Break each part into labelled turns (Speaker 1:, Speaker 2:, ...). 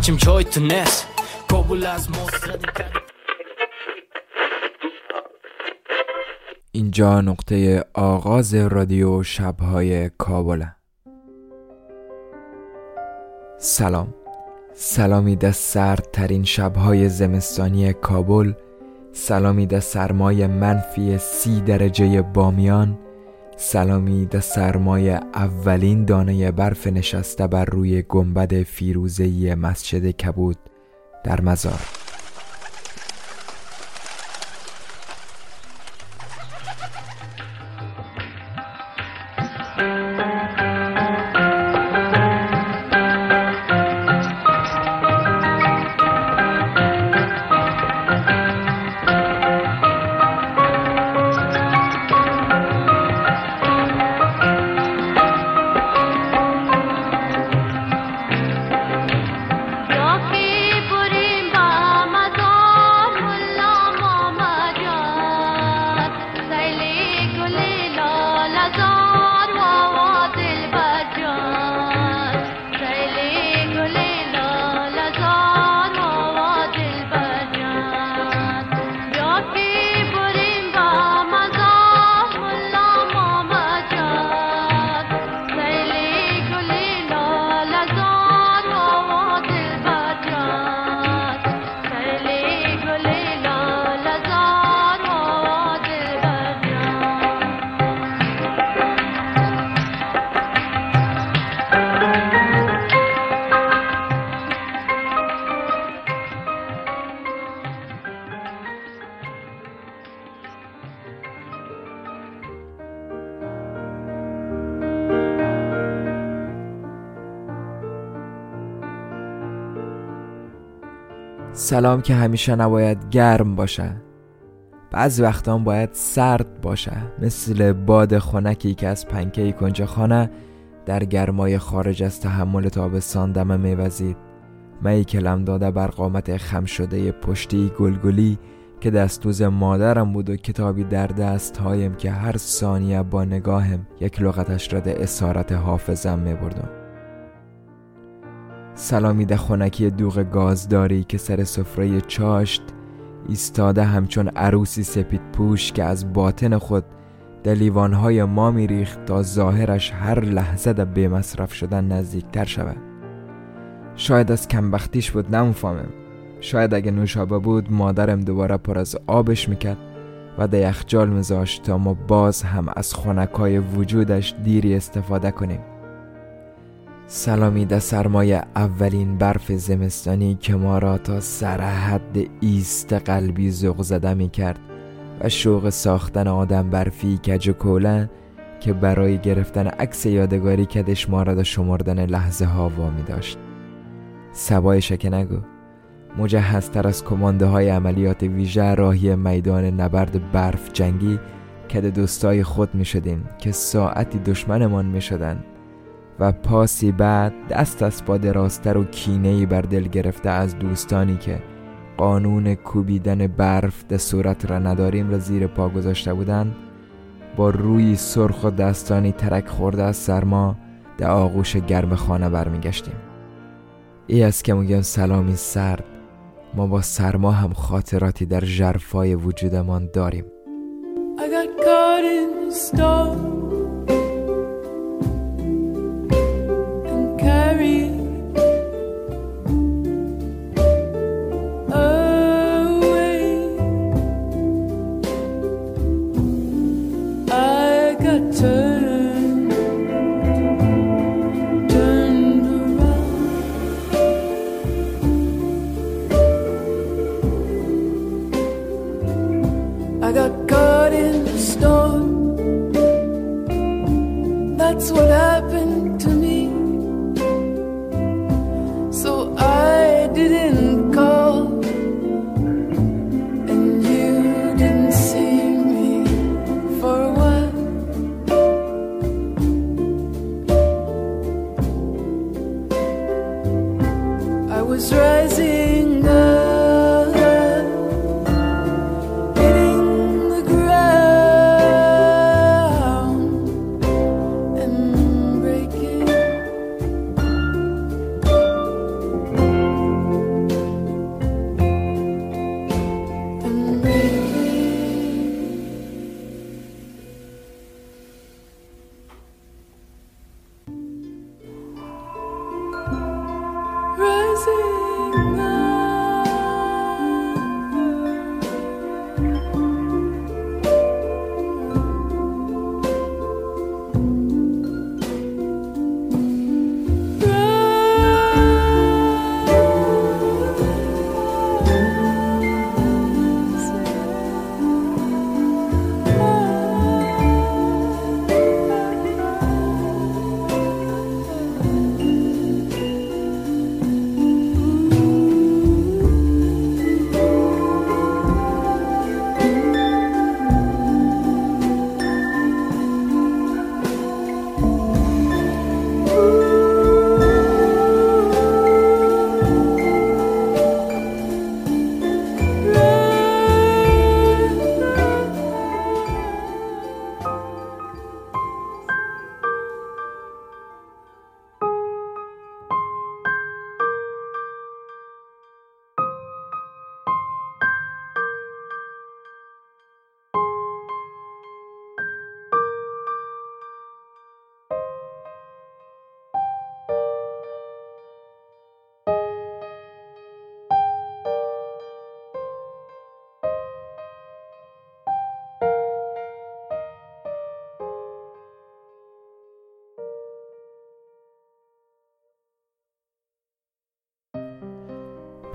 Speaker 1: بچیم چای تو نس کابل از
Speaker 2: اینجا نقطه آغاز رادیو شبهای کابل. سلام. سلامی در سردترین شبهای زمستانی کابل. سلامی سرمای منفی سی درجه بامیان. سلامی در سرمای اولین دانه برف نشسته بر روی گنبد فیروزهی مسجد کبود در مزار. سلام که همیشه نباید گرم باشه. بعضی وقتا باید سرد باشه. مثل باد خنکی که از پنکه کنج خانه در گرمای خارج از تحمل تابستان دم میوزید. می کلم داده بر قامت خم شده پشتی گلگلی که دستوز مادرم بود و کتابی در دست هایم که هر ثانیه با نگاهم یک لغتش را اسارت حافظم می بردم سلامیده خونکی دوغ گازداری که سر سفره چاشت ایستاده همچون عروسی سپید پوش که از باطن خود در لیوانهای ما میریخت تا ظاهرش هر لحظه در به مصرف شدن نزدیکتر شود. شاید از کمبختیش بود نمی‌فهمم شاید اگه نوشابه بود مادرم دوباره پر از آبش می‌کرد و در یخجال میذاشت تا ما باز هم از خونکای وجودش دیری استفاده کنیم. سلامی در سرمای اولین برف زمستانی که ما را تا سرحد ایست قلبی زغ زده می کرد و شوق ساختن آدم برفی کج و کولن که برای گرفتن عکس یادگاری کدش ما را در شمردن لحظه ها وامی داشت. سبای شکه نگو. مجهزتر از کمانده های عملیات ویژه راهی میدان نبرد برف جنگی کد دوستای خود می شدیم که ساعتی دشمنمان می شدن و پاسی بعد دست از با دراستر و کینهی بر دل گرفته از دوستانی که قانون کوبیدن برف ده صورت را نداریم را زیر پا گذاشته بودند با روی سرخ و دستانی ترک خورده از سرما در آغوش گرم خانه برمیگشتیم. ای است که میگم سلامی سرد ما با سرما هم خاطراتی در جرفای وجودمان داریم.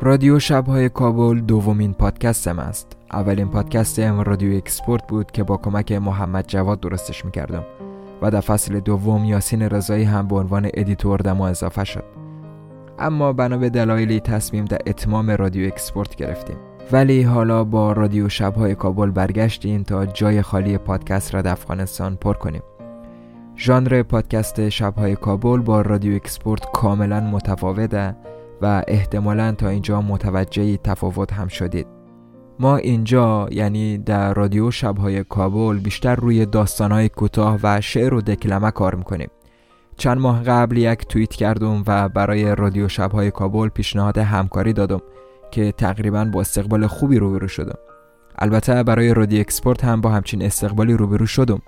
Speaker 2: رادیو شبهای کابل دومین پادکستم است. اولین پادکستم رادیو اکسپورت بود که با کمک محمد جواد درستش می‌کردم و در فصل دوم یاسین رضایی هم به عنوان editor دم اضافه شد. اما بنا به دلایلی تصمیم در اتمام رادیو اکسپورت گرفتیم. ولی حالا با رادیو شبهای کابل برگشتیم تا جای خالی پادکست را در افغانستان پر کنیم. ژانر پادکست شبهای کابل با رادیو اکسپورت کاملا متفاوته. و احتمالا تا اینجا متوجه تفاوت هم شدید. ما اینجا یعنی در رادیو شبهای کابل بیشتر روی داستانهای کوتاه و شعر و دکلمه کار می‌کنیم. چند ماه قبل یک توییت کردم و برای رادیو شبهای کابل پیشنهاد همکاری دادم که تقریبا با استقبال خوبی روبرو شدم. البته برای رادیو اکسپورت هم با همچین استقبالی روبرو شدم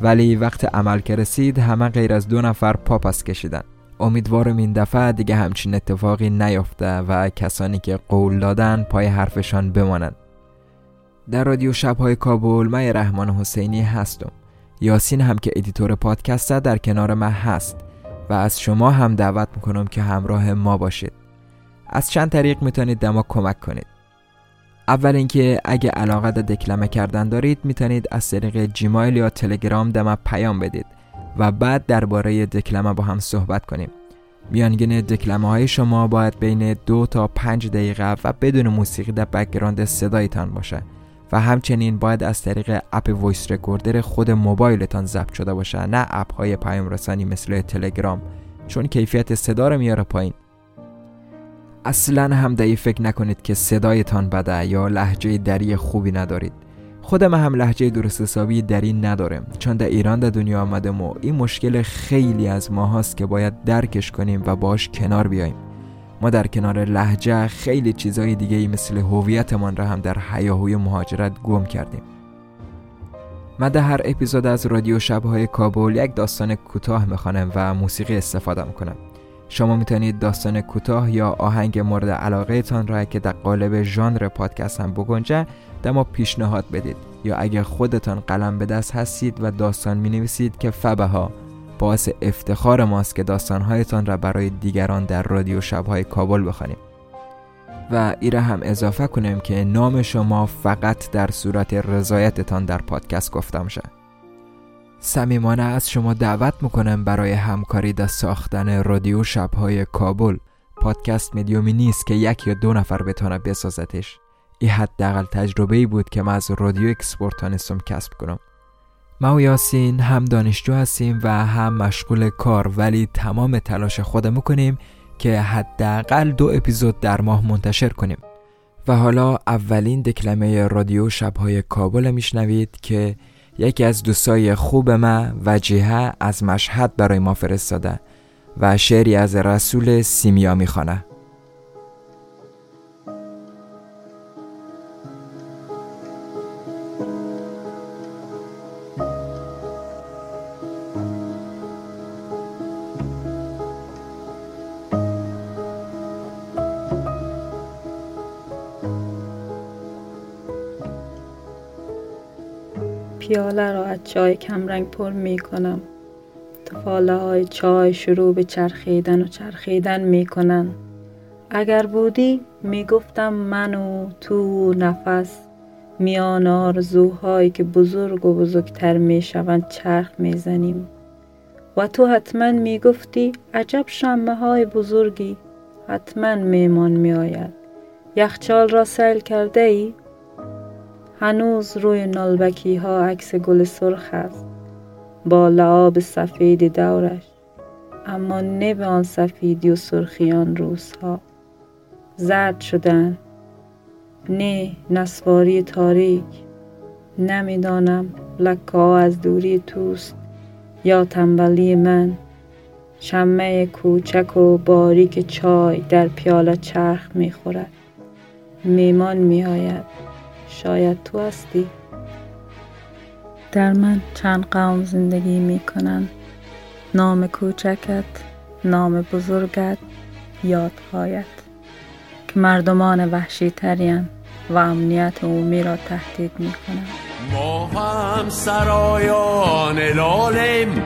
Speaker 2: ولی وقت عمل که رسید همه غیر از دو نفر پاپس کشیدن. امیدوارم این دفعه دیگه همچین اتفاقی نیفته و کسانی که قول دادن پای حرفشان بمانند. در رادیو شبهای کابل من رحمان حسینی هستم. یاسین هم که editor پادکست در کنار من هست و از شما هم دعوت می‌کنم که همراه ما باشید. از چند طریق می‌تونید دما کمک کنید. اول اینکه اگه علاقه دکلمه کردن دارید می‌تونید از طریق Gmail یا تلگرام دما پیام بدید. و بعد درباره دکلمه با هم صحبت کنیم. میانگین دکلمه های شما باید بین دو تا پنج دقیقه و بدون موسیقی در background صدایتان باشه و همچنین باید از طریق اپ voice recorder خود موبایلتان ضبط شده باشه نه اپ های پیام رسانی مثل تلگرام چون کیفیت صدا رو میاره پایین. اصلا هم د ای فکر نکنید که صدایتان بده یا لهجه دری خوبی ندارید. خودم هم لحجه درست حسابی دری ندارم. چون در ایران در دنیا آمدم و این مشکل خیلی از ما هاست که باید درکش کنیم و باش کنار بیاییم. ما در کنار لحجه خیلی چیزهای دیگه ای مثل هویتمان را هم در حیاهوی مهاجرت گم کردیم. من در هر اپیزود از رادیو شبهای کابل یک داستان کوتاه می‌خوانم و موسیقی استفاده می‌کنم. شما می‌تونید داستان کوتاه یا آهنگ مورد علاقه تان را که در قالب ژانر پادکست هم بگنجه در ما پیشنهاد بدید. یا اگر خودتان قلم به دست هستید و داستان می نویسید که فبه ها باعث افتخار ماست که داستانهایتان را برای دیگران در رادیو شبهای کابل بخوانیم. و ایره هم اضافه کنیم که نام شما فقط در صورت رضایتتان در پادکست گفتم میشه. صمیمانه از شما دعوت می‌کنم برای همکاری در ساختن رادیو شبهای کابل. پادکست مدیومی نیست که یک یا دو نفر بتونه بسازتش. این حداقل تجربه ای بود که من از رادیو اکسپورت تانستم کسب کنم. ما و یاسین هم دانشجو هستیم و هم مشغول کار ولی تمام تلاش خودمو می‌کنیم که حداقل دو اپیزود در ماه منتشر کنیم. و حالا اولین دکلمه رادیو شبهای کابل میشنوید که یکی از دوستای خوب ما وجیه از مشهد برای ما فرستاده و شعری از رسول سیمیا می‌خوانه
Speaker 3: چای کمرنگ پر می کنم تفاله های چای شروع به چرخیدن و چرخیدن می کنن. اگر بودی می گفتم من و تو نفس میان آرزوهایی که بزرگ و بزرگتر می شوند چرخ می زنیم و تو حتما می گفتی عجب شمه های بزرگی حتما میمان می آید یخچال را سیل کرده ای؟ هنوز روی نالبکی ها عکس گل سرخ است با لعاب سفید دورش. اما نه به آن سفیدی و سرخیان روزها. زرد شدن. نه نسواری تاریک. نمی‌دانم لکه از دوری توست یا تنبلی من. شمه کوچک و باریک چای در پیاله چرخ می‌خورد. میمان میآید. شاید تو هستی. در من چند قوم زندگی می کنند نام کوچکت نام بزرگت یادهایت که مردمان وحشی ترین و امنیت عمومی را تهدید می کنند
Speaker 1: ما هم سرایان لالیم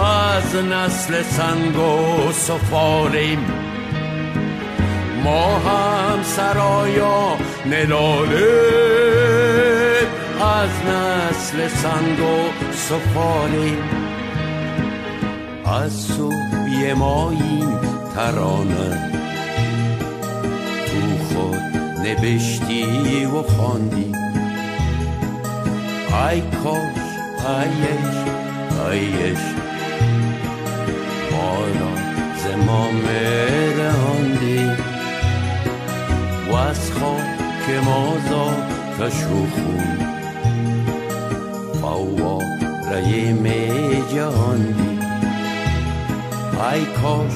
Speaker 1: از نسل سنگ و سفالیم.
Speaker 4: ما هم سرایا نلاله از نسل سنگ و سفالی از سوی ما این ترانه. تو خود نبشتی و خواندی. ای کاش ایش ایش ما را زما مرهاندی و از خاک ما تا شوخون. فواره می جهاندی ای کاش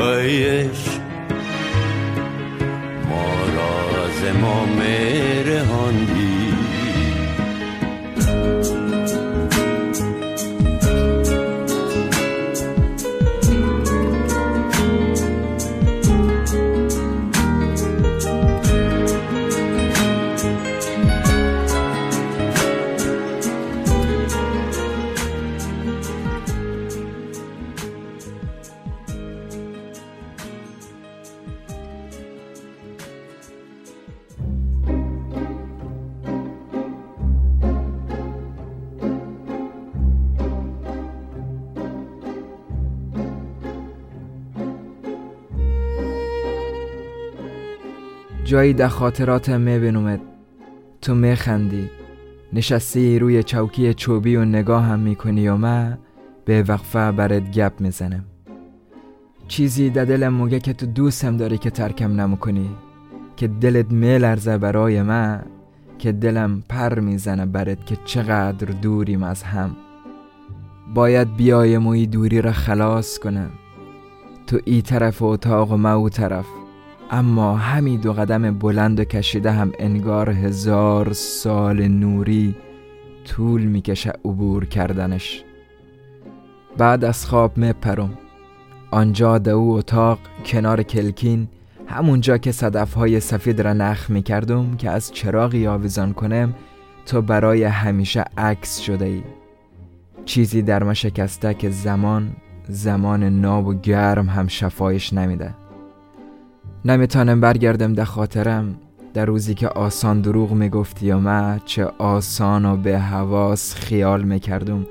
Speaker 4: ایش ما را زما مرهاندی
Speaker 2: جایی در خاطراتم میبینومت تو میخندی نشستی روی چوکی چوبی و نگاه هم می‌کنی و من به وقفه برات گپ می‌زنم. چیزی در دلم موگه که تو دوستم داری که ترکم نمکنی که دلت میلرزه برای من. که دلم پر می‌زنه برات که چقدر دوریم از هم. باید بیایم و ای دوری را خلاص کنم. تو ای طرف اتاق و ما او طرف. اما همین دو قدم بلند و کشیده هم انگار هزار سال نوری طول می‌کشه عبور کردنش. بعد از خواب میپرم. آنجا دو اتاق کنار کلکین همونجا که صدف های سفید را نخ می‌کردم که از چراغی آویزان کنم تو برای همیشه عکس شده ای. چیزی در ما شکسته که زمان زمان ناب و گرم هم شفایش نمیده. نمیتانم برگردم در خاطرم. در روزی که آسان دروغ می‌گفتی و من چه آسان و به حواس خیال می‌کردم.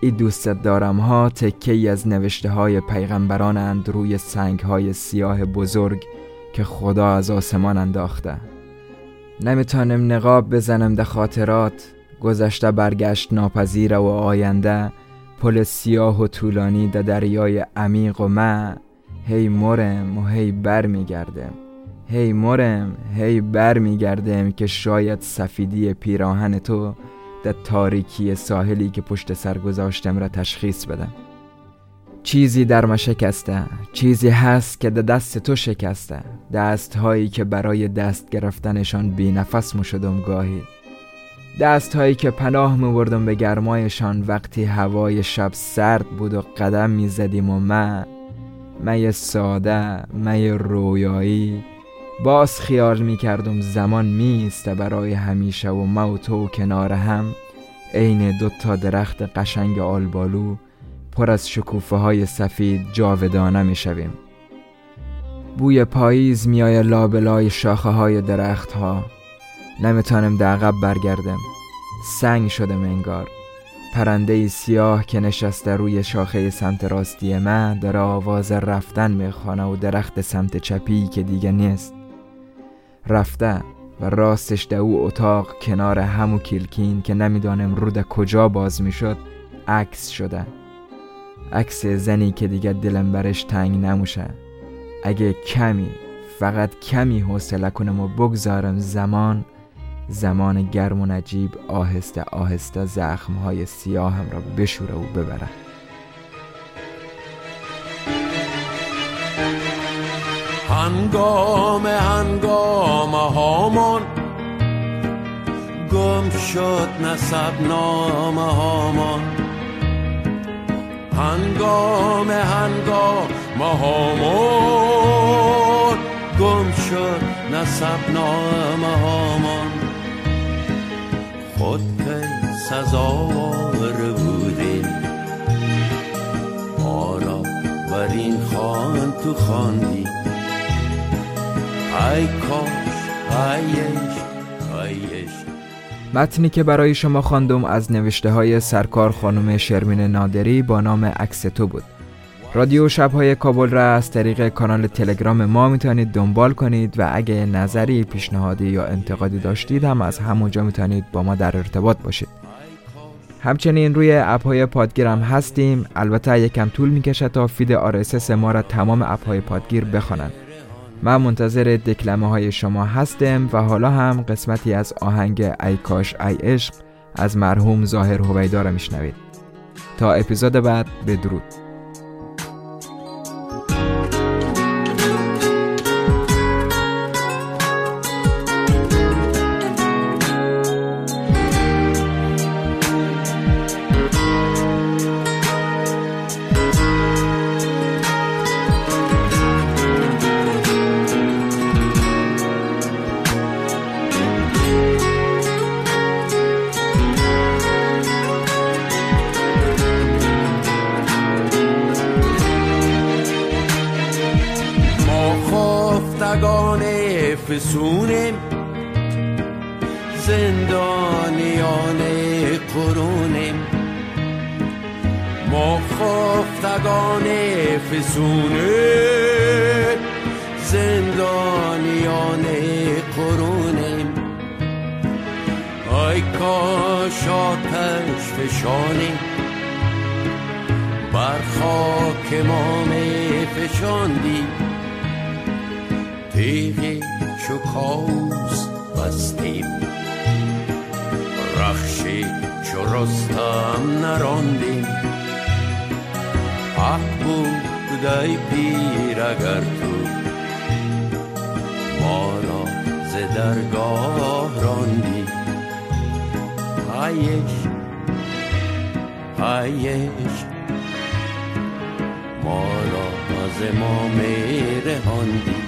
Speaker 2: ای دوستت دارم ها تکه ای از نوشته های پیغمبران اند روی سنگ های سیاه بزرگ که خدا از آسمان انداخته. نمیتانم نقاب بزنم در خاطرات. گذشته برگشت ناپذیر و آینده. پل سیاه و طولانی در دریای عمیق و من. هی مرم و هی بر میگردم هی مرم هی بر میگردم که شاید سفیدی پیراهن تو در تاریکی ساحلی که پشت سر گذاشتم را تشخیص بدم. چیزی در ما شکسته چیزی هست که در دست تو شکسته. دست هایی که برای دست گرفتنشان بی نفس مو شدم گاهی. دست هایی که پناه می به گرمایشان وقتی هوای شب سرد بود و قدم می زدیم و من می ساده می رویایی. باز خیال می کردم زمان میسته برای همیشه و موت و کنار هم. عین دو تا درخت قشنگ آلبالو پر از شکوفه های سفید جاودانه می شویم. بوی پاییز میای لابلای شاخه های درخت ها نمی‌تونم در عقب برگردم. سنگ شدم انگار. پرنده سیاه که نشسته روی شاخه سمت راستی من داره آواز رفتن می‌خوانه و درخت سمت چپی که دیگه نیست. رفته و راستش ده او اتاق کنار همو کیلکین که نمی‌دانم رو ده کجا باز می‌شد عکس شده. عکس زنی که دیگه دلم برش تنگ نموشه. اگه کمی فقط کمی حوصله کنم و بگذارم زمان زمان گرم و نجیب آهسته آهسته زخمهای سیاهم را بشوره و ببره
Speaker 4: هنگام هنگام هامان گم شد نسب نام هامان. هنگام هنگام هامان گم شد نسب نام هامان. خود کی سزاوار بودیم. حالا بر این خان تو خاندی ای کاش ایش ایش
Speaker 2: متنی که برای شما خواندم از نوشته های سرکار خانم شرمین نادری با نام عکس تو بود. رادیو شبهای کابل را از طریق کانال تلگرام ما می‌تونید دنبال کنید و اگه نظری، پیشنهادی یا انتقادی داشتید هم از همونجا می‌تونید با ما در ارتباط باشید. همچنین روی app های پادگیر هم هستیم البته یکم طول می‌کشه تا feed RSS ما را تمام app های پادگیر بخوانند. من منتظر دکلمه های شما هستم و حالا هم قسمتی از آهنگ ای کاش ای عشق از مرحوم ظاهر هویدا را میشنوید. تا اپیزود بعد بدرود.
Speaker 4: فسونیم زندانیان قرونیم ما خفتگان فسونه زندانیان قرونیم ای کاش آتش فشانیم بر خاک ما می فشاندیم تیغی چو کاوس بستیم. رخشی چو رستم نراندیم. حق بود ای پیر اگر تو ما را ز درگاه راندی. ایش ایش ما را از ما میرهاندی